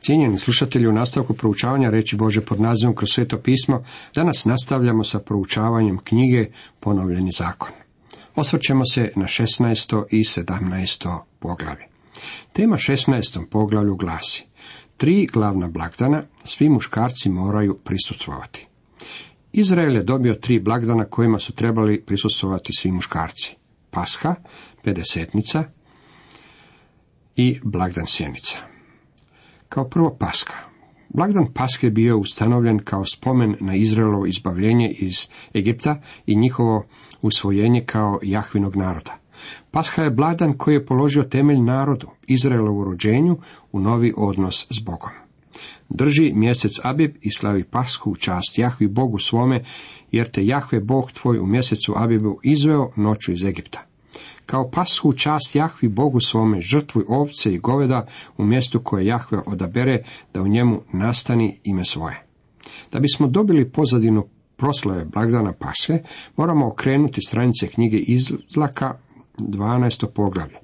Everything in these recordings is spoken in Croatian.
Cijenjeni slušatelji, u nastavku proučavanja reći Bože pod nazivom kroz sveto pismo, danas nastavljamo sa proučavanjem knjige Ponovljeni zakon. Osvrćemo se na 16. i 17. poglavlje. Tema 16. poglavlju glasi Tri glavna blagdana svi muškarci moraju prisustvovati. Izrael je dobio tri blagdana kojima su trebali prisustvovati svi muškarci. Pasha, pedesetnica i blagdan sjenica. Kao prvo Paska. Blagdan Paske bio ustanovljen kao spomen na Izraelovo izbavljenje iz Egipta i njihovo usvojenje kao Jahvinog naroda. Pasha je blagdan koji je položio temelj narodu, Izraelovu rođenju, u novi odnos s Bogom. Drži mjesec Abib i slavi Pashu u čast Jahvi Bogu svome, jer te Jahve Bog tvoj u mjesecu Abibu izveo noću iz Egipta kao pashu čast Jahvi Bogu svome žrtvuj ovce i goveda u mjestu koje Jahve odabere da u njemu nastani ime svoje. Da bismo dobili pozadinu proslave blagdana Paše, moramo okrenuti stranice knjige Izlaka 12. poglavlje.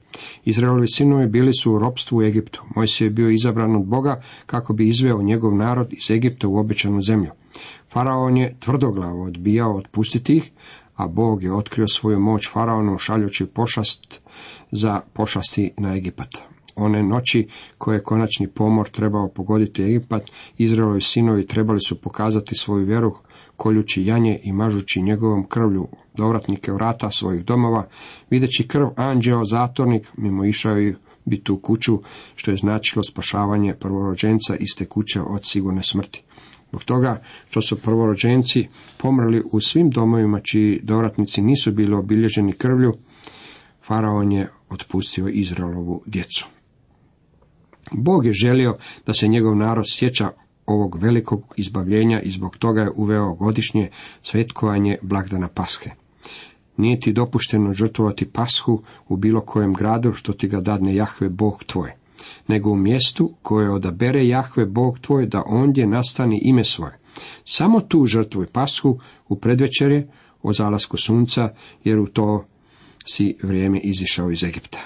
Izraelovi sinovi bili su u ropstvu u Egiptu. Mojsije je bio izabran od Boga kako bi izveo njegov narod iz Egipta u obećanu zemlju. Faraon je tvrdoglavo odbijao otpustiti ih, a Bog je otkrio svoju moć faraonu šaljući pošast za pošasti na Egipat. One noći koje je konačni pomor trebao pogoditi Egipat, Izraelovi sinovi trebali su pokazati svoju vjeru koljući janje i mažući njegovom krvlju dovratnike vrata svojih domova, videći krv anđeo zatornik, mimo išao i bi tu kuću, što je značilo spašavanje prvorođenca iste kuće od sigurne smrti. Zbog toga što su prvorođenci pomrli u svim domovima čiji dovratnici nisu bili obilježeni krvlju, faraon je otpustio Izraelovu djecu. Bog je želio da se njegov narod sjeća ovog velikog izbavljenja i zbog toga je uveo godišnje svetkovanje blagdana Pashe. Nije ti dopušteno žrtvovati pashu u bilo kojem gradu što ti ga dadne Jahve Bog tvoj nego u mjestu koje odabere Jahve Bog tvoj da ondje nastani ime svoje. Samo tu žrtvuj pashu u predvečerje o zalasku sunca, jer u to si vrijeme izišao iz Egipta.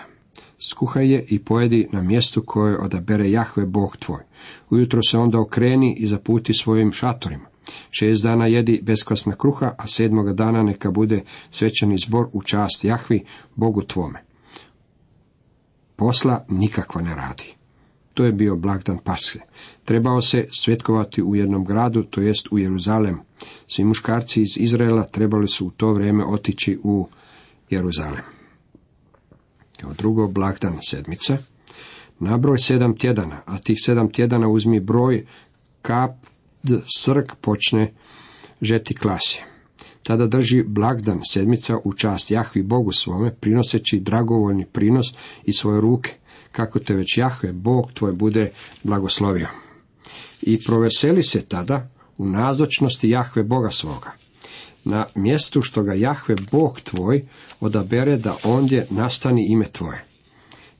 Skuhaj je i pojedi na mjestu koje odabere Jahve Bog tvoj. Ujutro se onda okreni i zaputi svojim šatorima. Šest dana jedi beskvasna kruha, a sedmoga dana neka bude svećani zbor u čast Jahvi, Bogu tvome posla nikakva ne radi. To je bio blagdan Pashe. Trebao se svetkovati u jednom gradu, to jest u Jeruzalem. Svi muškarci iz Izraela trebali su u to vrijeme otići u Jeruzalem. Kao drugo, blagdan sedmica. Nabroj sedam tjedana, a tih sedam tjedana uzmi broj kap srk počne žeti klasi. Tada drži blagdan sedmica u čast Jahvi Bogu svome, prinoseći dragovoljni prinos iz svoje ruke, kako te već Jahve Bog tvoj bude blagoslovio. I proveseli se tada u nazočnosti Jahve Boga svoga. Na mjestu što ga Jahve Bog tvoj odabere da ondje nastani ime tvoje.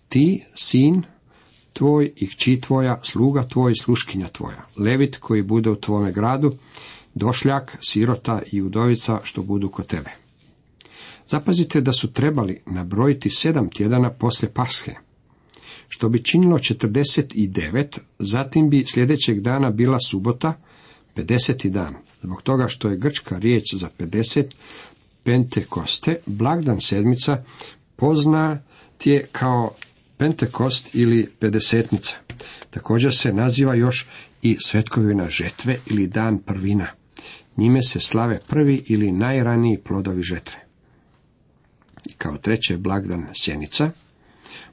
Ti, sin tvoj i kći tvoja, sluga tvoj i sluškinja tvoja, levit koji bude u tvome gradu, došljak, sirota i udovica što budu kod tebe. Zapazite da su trebali nabrojiti sedam tjedana poslije Pashe, što bi činilo 49, zatim bi sljedećeg dana bila subota, 50. dan. Zbog toga što je grčka riječ za 50, Pentekoste, blagdan sedmica, poznat je kao Pentekost ili pedesetnica. Također se naziva još i svetkovina žetve ili dan prvina. Njime se slave prvi ili najraniji plodovi žetve. I kao treće blagdan sjenica.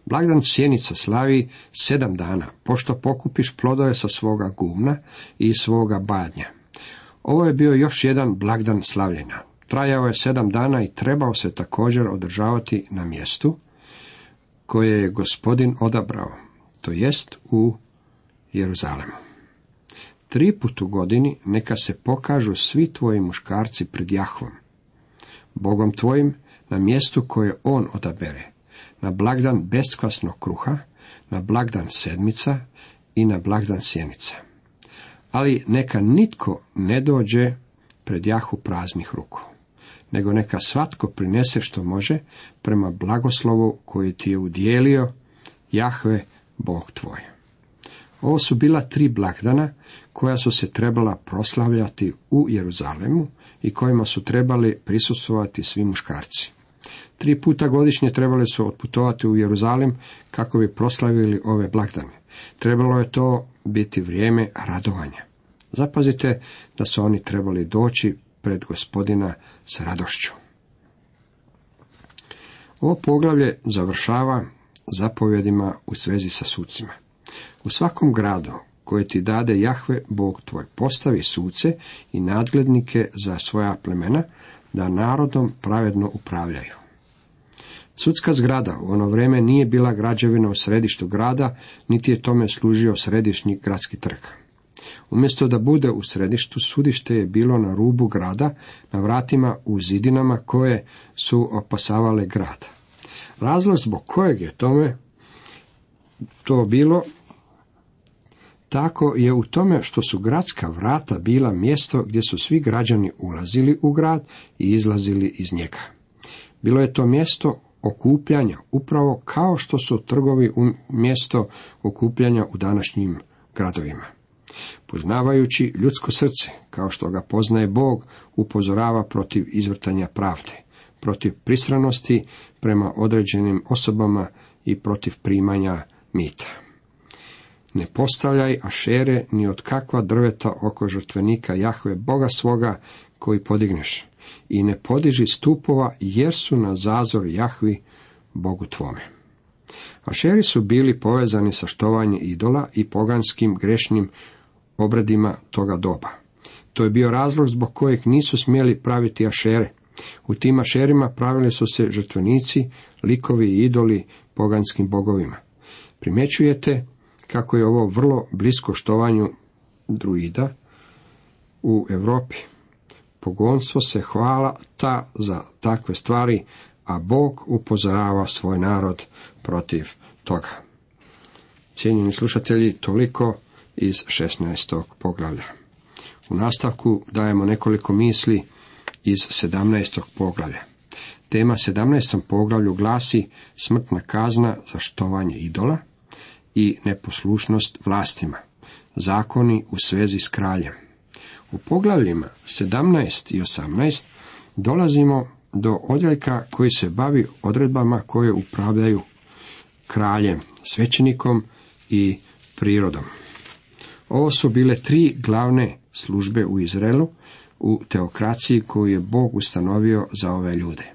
Blagdan sjenica slavi sedam dana, pošto pokupiš plodove sa svoga gumna i svoga badnja. Ovo je bio još jedan blagdan slavljenja. Trajao je sedam dana i trebao se također održavati na mjestu koje je gospodin odabrao, to jest u Jeruzalemu. Tri put u godini neka se pokažu svi tvoji muškarci pred Jahvom, Bogom tvojim, na mjestu koje on odabere, na blagdan beskvasnog kruha, na blagdan sedmica i na blagdan sjenica. Ali neka nitko ne dođe pred Jahu praznih ruku, nego neka svatko prinese što može prema blagoslovu koji ti je udjelio Jahve, Bog tvoj. Ovo su bila tri blagdana koja su se trebala proslavljati u Jeruzalemu i kojima su trebali prisustvovati svi muškarci. Tri puta godišnje trebali su otputovati u Jeruzalem kako bi proslavili ove blagdane. Trebalo je to biti vrijeme radovanja. Zapazite da su oni trebali doći pred gospodina s radošću. Ovo poglavlje završava zapovjedima u svezi sa sucima. U svakom gradu koje ti dade Jahve, Bog tvoj, postavi suce i nadglednike za svoja plemena, da narodom pravedno upravljaju. Sudska zgrada u ono vrijeme nije bila građevina u središtu grada, niti je tome služio središnji gradski trg. Umjesto da bude u središtu, sudište je bilo na rubu grada, na vratima u zidinama koje su opasavale grad. Razlog zbog kojeg je tome to bilo tako je u tome što su gradska vrata bila mjesto gdje su svi građani ulazili u grad i izlazili iz njega. Bilo je to mjesto okupljanja, upravo kao što su trgovi u mjesto okupljanja u današnjim gradovima. Poznavajući ljudsko srce, kao što ga poznaje Bog, upozorava protiv izvrtanja pravde, protiv prisranosti prema određenim osobama i protiv primanja mita. Ne postavljaj ašere ni od kakva drveta oko žrtvenika Jahve Boga svoga koji podigneš i ne podiži stupova jer su na zazor Jahvi Bogu tvome. Ašeri su bili povezani sa štovanjem idola i poganskim grešnim obredima toga doba. To je bio razlog zbog kojeg nisu smjeli praviti ašere. U tim ašerima pravili su se žrtvenici, likovi i idoli poganskim bogovima. Primjećujete kako je ovo vrlo blisko štovanju druida u Europi. Pogonstvo se hvala ta za takve stvari, a Bog upozorava svoj narod protiv toga. Cijenjeni slušatelji, toliko iz 16. poglavlja. U nastavku dajemo nekoliko misli iz 17. poglavlja. Tema 17. poglavlju glasi smrtna kazna za štovanje idola i neposlušnost vlastima, zakoni u svezi s kraljem. U poglavljima 17 i 18 dolazimo do odjeljka koji se bavi odredbama koje upravljaju kraljem, svećenikom i prirodom. Ovo su bile tri glavne službe u Izraelu u teokraciji koju je Bog ustanovio za ove ljude.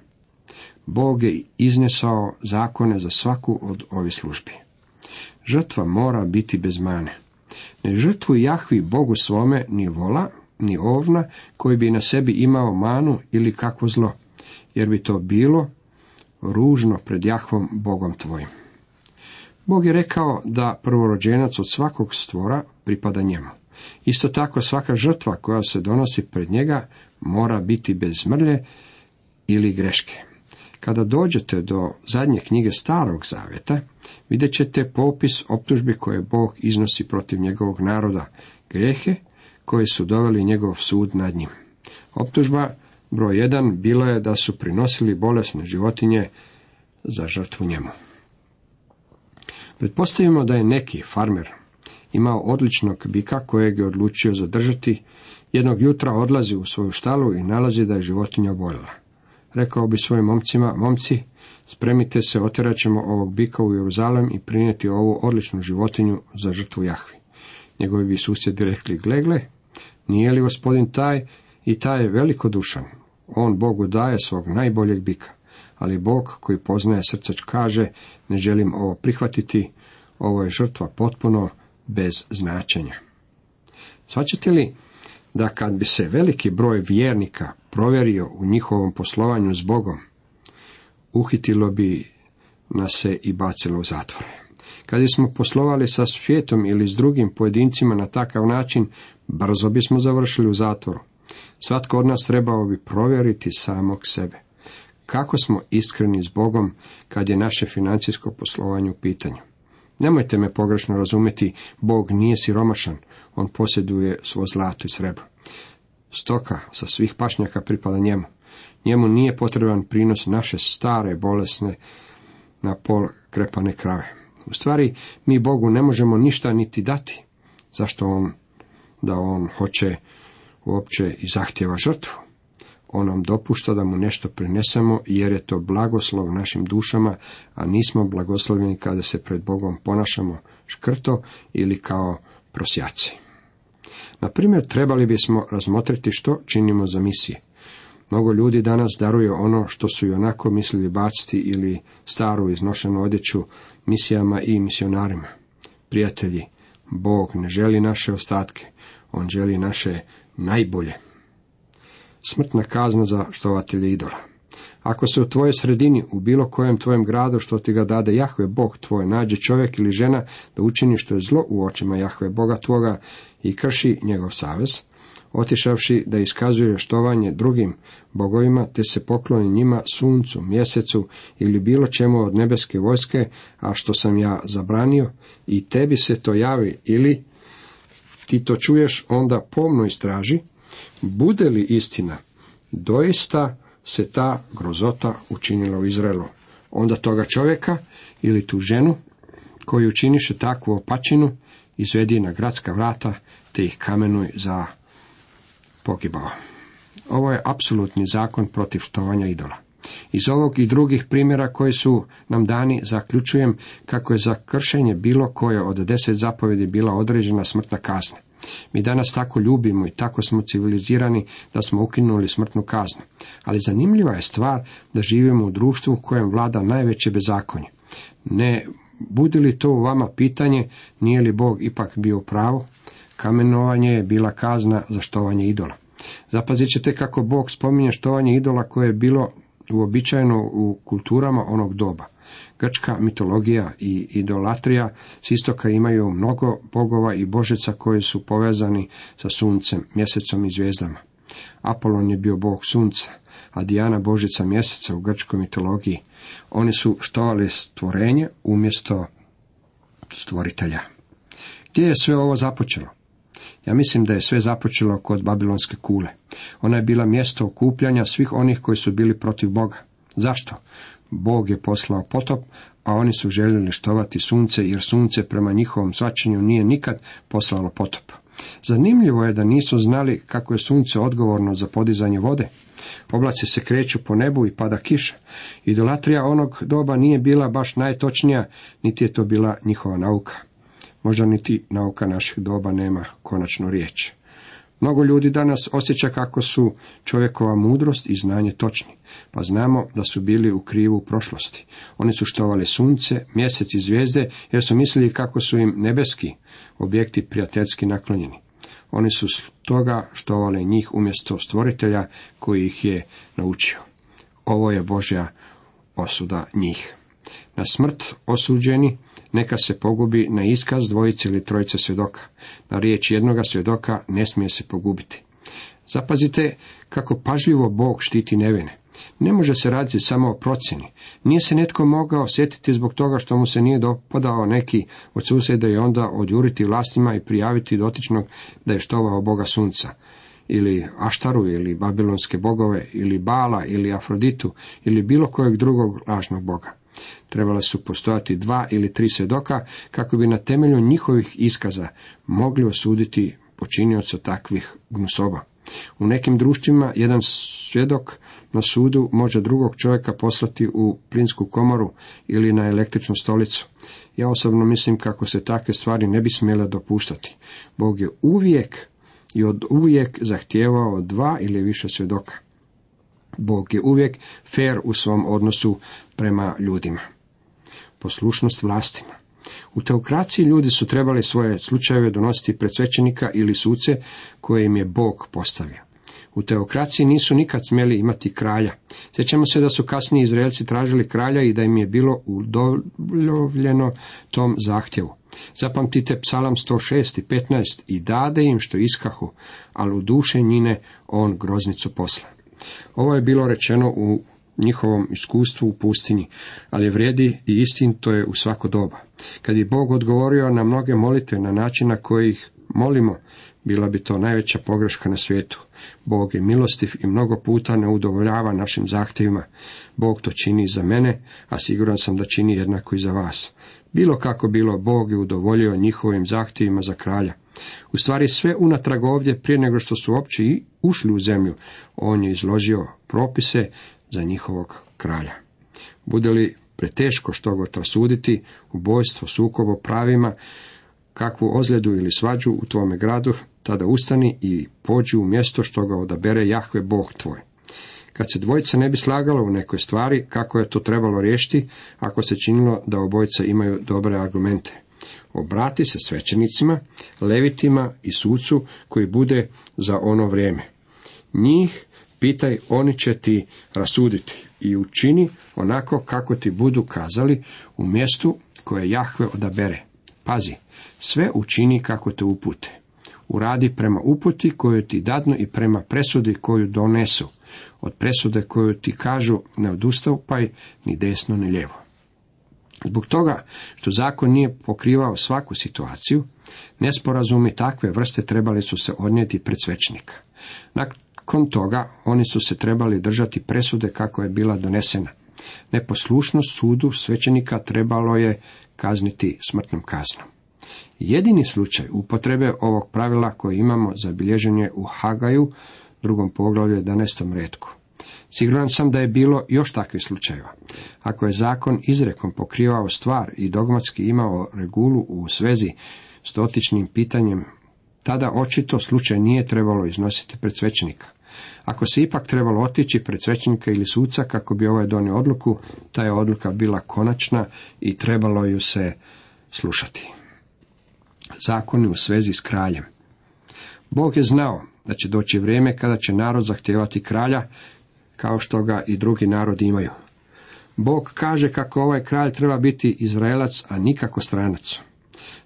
Bog je iznesao zakone za svaku od ovih službi. Žrtva mora biti bez mane. Ne žrtvu Jahvi Bogu svome ni vola, ni ovna, koji bi na sebi imao manu ili kakvo zlo, jer bi to bilo ružno pred Jahvom Bogom tvojim. Bog je rekao da prvorođenac od svakog stvora pripada njemu. Isto tako svaka žrtva koja se donosi pred njega mora biti bez mrlje ili greške. Kada dođete do zadnje knjige Starog Zaveta, vidjet ćete popis optužbi koje Bog iznosi protiv njegovog naroda, grehe koje su doveli njegov sud nad njim. Optužba broj jedan bila je da su prinosili bolesne životinje za žrtvu njemu. Pretpostavimo da je neki farmer imao odličnog bika kojeg je odlučio zadržati, jednog jutra odlazi u svoju štalu i nalazi da je životinja oboljela. Rekao bi svojim momcima, momci, spremite se, otjerat ćemo ovog bika u Jeruzalem i prinijeti ovu odličnu životinju za žrtvu Jahvi. Njegovi bi susjedi rekli, glegle, nije li gospodin taj i taj je velikodušan, on Bogu daje svog najboljeg bika, ali Bog koji poznaje srce kaže, ne želim ovo prihvatiti, ovo je žrtva potpuno bez značenja. Svaćate li da kad bi se veliki broj vjernika provjerio u njihovom poslovanju s Bogom, uhitilo bi nas se i bacilo u zatvore. Kad bismo poslovali sa svijetom ili s drugim pojedincima na takav način, brzo bismo završili u zatvoru. Svatko od nas trebao bi provjeriti samog sebe. Kako smo iskreni s Bogom kad je naše financijsko poslovanje u pitanju? Nemojte me pogrešno razumjeti, Bog nije siromašan, on posjeduje svo zlato i srebro. Stoka sa svih pašnjaka pripada njemu. Njemu nije potreban prinos naše stare, bolesne, na pol krepane krave. U stvari, mi Bogu ne možemo ništa niti dati. Zašto on, da on hoće uopće i zahtjeva žrtvu? On nam dopušta da mu nešto prinesemo jer je to blagoslov našim dušama, a nismo blagoslovljeni kada se pred Bogom ponašamo škrto ili kao prosjaci. Na primjer, trebali bismo razmotriti što činimo za misije. Mnogo ljudi danas daruje ono što su i onako mislili baciti ili staru iznošenu odjeću misijama i misionarima. Prijatelji, Bog ne želi naše ostatke, On želi naše najbolje. Smrtna kazna za štovatelje idola. Ako se u tvojoj sredini, u bilo kojem tvojem gradu što ti ga dade Jahve Bog tvoj, nađe čovjek ili žena da učini što je zlo u očima Jahve Boga tvoga i krši njegov savez, otišavši da iskazuje štovanje drugim bogovima, te se pokloni njima suncu, mjesecu ili bilo čemu od nebeske vojske, a što sam ja zabranio, i tebi se to javi, ili ti to čuješ, onda pomno istraži, bude li istina, doista se ta grozota učinila u Izraelu. Onda toga čovjeka ili tu ženu koju učiniše takvu opačinu, izvedi na gradska vrata, te ih kamenuj za pogibao. Ovo je apsolutni zakon protiv štovanja idola. Iz ovog i drugih primjera koji su nam dani zaključujem kako je za kršenje bilo koje od deset zapovjedi bila određena smrtna kazna. Mi danas tako ljubimo i tako smo civilizirani da smo ukinuli smrtnu kaznu. Ali zanimljiva je stvar da živimo u društvu u kojem vlada najveće bezakonje. Ne budi li to u vama pitanje, nije li Bog ipak bio pravo? Kamenovanje je bila kazna za štovanje idola. Zapazit ćete kako Bog spominje štovanje idola koje je bilo uobičajeno u kulturama onog doba. Grčka mitologija i idolatrija s istoka imaju mnogo bogova i božica koji su povezani sa suncem, mjesecom i zvijezdama. Apolon je bio bog sunca, a Dijana božica mjeseca u grčkoj mitologiji. Oni su štovali stvorenje umjesto stvoritelja. Gdje je sve ovo započelo? Ja mislim da je sve započelo kod Babilonske kule. Ona je bila mjesto okupljanja svih onih koji su bili protiv Boga. Zašto? Bog je poslao potop, a oni su željeli štovati sunce, jer sunce prema njihovom svačanju nije nikad poslalo potop. Zanimljivo je da nisu znali kako je sunce odgovorno za podizanje vode. Oblaci se kreću po nebu i pada kiša. Idolatrija onog doba nije bila baš najtočnija, niti je to bila njihova nauka. Možda niti nauka naših doba nema konačnu riječ. Mnogo ljudi danas osjeća kako su čovjekova mudrost i znanje točni, pa znamo da su bili u krivu u prošlosti. Oni su štovali sunce, mjesec i zvijezde, jer su mislili kako su im nebeski objekti prijateljski naklonjeni. Oni su toga štovali njih umjesto stvoritelja koji ih je naučio. Ovo je Božja osuda njih. Na smrt osuđeni neka se pogubi na iskaz dvojice ili trojice svjedoka. Na riječ jednoga svjedoka ne smije se pogubiti. Zapazite kako pažljivo Bog štiti nevine. Ne može se raditi samo o procjeni. Nije se netko mogao sjetiti zbog toga što mu se nije dopadao neki od susjeda i onda odjuriti vlastima i prijaviti dotičnog da je štovao Boga sunca ili Aštaru ili babilonske bogove ili Bala ili Afroditu ili bilo kojeg drugog lažnog boga. Trebala su postojati dva ili tri svjedoka kako bi na temelju njihovih iskaza mogli osuditi počinioca takvih gnusoba. U nekim društvima jedan svjedok na sudu može drugog čovjeka poslati u plinsku komoru ili na električnu stolicu. Ja osobno mislim kako se takve stvari ne bi smjele dopuštati. Bog je uvijek i od uvijek zahtijevao dva ili više svjedoka. Bog je uvijek fair u svom odnosu prema ljudima. Poslušnost vlastima. U teokraciji ljudi su trebali svoje slučajeve donositi pred svećenika ili suce koje im je Bog postavio. U teokraciji nisu nikad smjeli imati kralja. Sjećamo se da su kasniji Izraelci tražili kralja i da im je bilo udovoljeno tom zahtjevu. Zapamtite psalam 106 i 15 i dade im što iskahu, ali u duše njine on groznicu posla. Ovo je bilo rečeno u njihovom iskustvu u pustinji, ali vrijedi i istinito je u svako doba. Kad je Bog odgovorio na mnoge molitve na način na koji ih molimo, bila bi to najveća pogreška na svijetu. Bog je milostiv i mnogo puta ne udovoljava našim zahtjevima. Bog to čini za mene, a siguran sam da čini jednako i za vas. Bilo kako bilo, Bog je udovoljio njihovim zahtjevima za kralja. U stvari sve unatrag ovdje, prije nego što su uopće ušli u zemlju, on je izložio propise za njihovog kralja. Bude li preteško što god suditi, ubojstvo, sukobo pravima, kakvu ozljedu ili svađu u tvome gradu, tada ustani i pođi u mjesto što ga odabere Jahve Bog tvoj. Kad se dvojica ne bi slagalo u nekoj stvari, kako je to trebalo riješiti, ako se činilo da obojica imaju dobre argumente. Obrati se svećenicima, levitima i sucu koji bude za ono vrijeme. Njih pitaj, oni će ti rasuditi i učini onako kako ti budu kazali u mjestu koje Jahve odabere. Pazi, sve učini kako te upute. Uradi prema uputi koju ti dadnu i prema presudi koju donesu. Od presude koju ti kažu ne odustupaj ni desno ni lijevo. Zbog toga što zakon nije pokrivao svaku situaciju, nesporazumi takve vrste trebali su se odnijeti pred svećnika. Nakon toga oni su se trebali držati presude kako je bila donesena. Neposlušnost sudu svećenika trebalo je kazniti smrtnom kaznom. Jedini slučaj upotrebe ovog pravila koji imamo zabilježen je u Hagaju, drugom poglavlju 11. redku. Siguran sam da je bilo još takvih slučajeva. Ako je zakon izrekom pokrivao stvar i dogmatski imao regulu u svezi s dotičnim pitanjem, tada očito slučaj nije trebalo iznositi pred svećenika. Ako se ipak trebalo otići pred svećenika ili suca kako bi ovaj donio odluku, ta je odluka bila konačna i trebalo ju se slušati. Zakoni u svezi s kraljem. Bog je znao da će doći vrijeme kada će narod zahtijevati kralja, kao što ga i drugi narodi imaju. Bog kaže kako ovaj kralj treba biti Izraelac, a nikako stranac.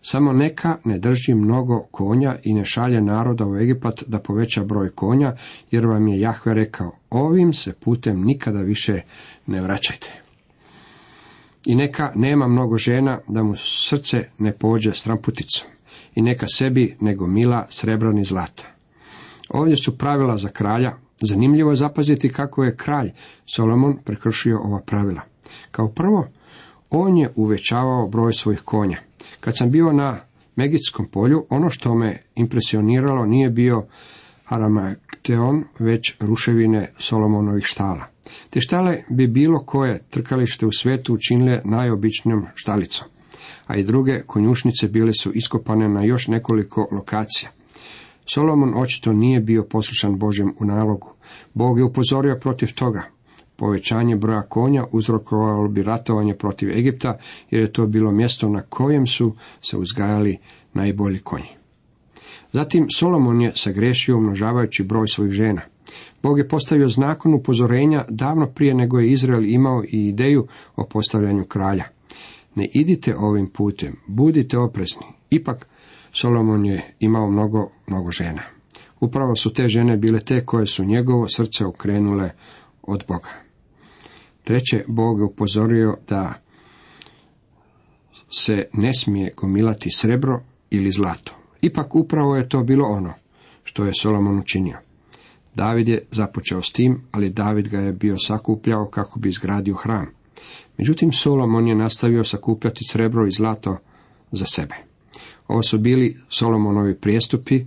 Samo neka ne drži mnogo konja i ne šalje naroda u Egipat da poveća broj konja, jer vam je Jahve rekao, ovim se putem nikada više ne vraćajte. I neka nema mnogo žena da mu srce ne pođe stramputicom i neka sebi nego mila srebrani zlata. Ovdje su pravila za kralja. Zanimljivo je zapaziti kako je kralj Solomon prekršio ova pravila. Kao prvo, on je uvećavao broj svojih konja. Kad sam bio na Megitskom polju, ono što me impresioniralo nije bio Aramakteon, već ruševine Solomonovih štala. Te štale bi bilo koje trkalište u svijetu učinile najobičnijom štalicom, a i druge konjušnice bile su iskopane na još nekoliko lokacija. Solomon očito nije bio poslušan Božjem u nalogu. Bog je upozorio protiv toga. Povećanje broja konja uzrokovalo bi ratovanje protiv Egipta, jer je to bilo mjesto na kojem su se uzgajali najbolji konji. Zatim Solomon je sagrešio umnožavajući broj svojih žena. Bog je postavio znakon upozorenja davno prije nego je Izrael imao i ideju o postavljanju kralja. Ne idite ovim putem, budite oprezni. Ipak Solomon je imao mnogo, mnogo žena. Upravo su te žene bile te koje su njegovo srce okrenule od Boga. Treće, Bog je upozorio da se ne smije gomilati srebro ili zlato. Ipak upravo je to bilo ono što je Solomon učinio. David je započeo s tim, ali David ga je bio sakupljao kako bi izgradio hram. Međutim, Solomon je nastavio sakupljati srebro i zlato za sebe. Ovo su bili Solomonovi prijestupi,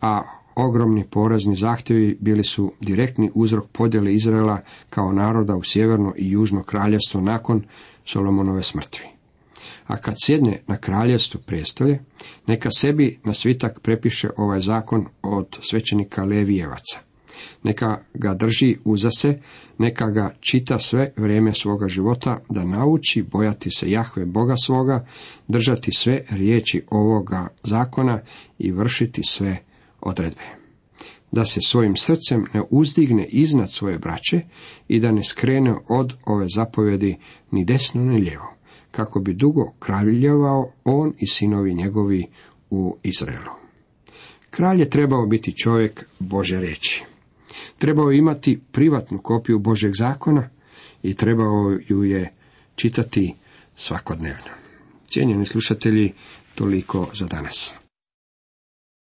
a ogromni porazni zahtjevi bili su direktni uzrok podjele Izraela kao naroda u sjeverno i južno kraljevstvo nakon Solomonove smrtvi. A kad sjedne na kraljevstvo prijestolje, neka sebi na svitak prepiše ovaj zakon od svećenika Levijevaca neka ga drži uzase, neka ga čita sve vrijeme svoga života, da nauči bojati se Jahve Boga svoga, držati sve riječi ovoga zakona i vršiti sve odredbe. Da se svojim srcem ne uzdigne iznad svoje braće i da ne skrene od ove zapovjedi ni desno ni lijevo, kako bi dugo kraljevao on i sinovi njegovi u Izraelu. Kralj je trebao biti čovjek Bože riječi. Trebao je imati privatnu kopiju Božeg zakona i trebao ju je čitati svakodnevno. Cijenjeni slušatelji, toliko za danas.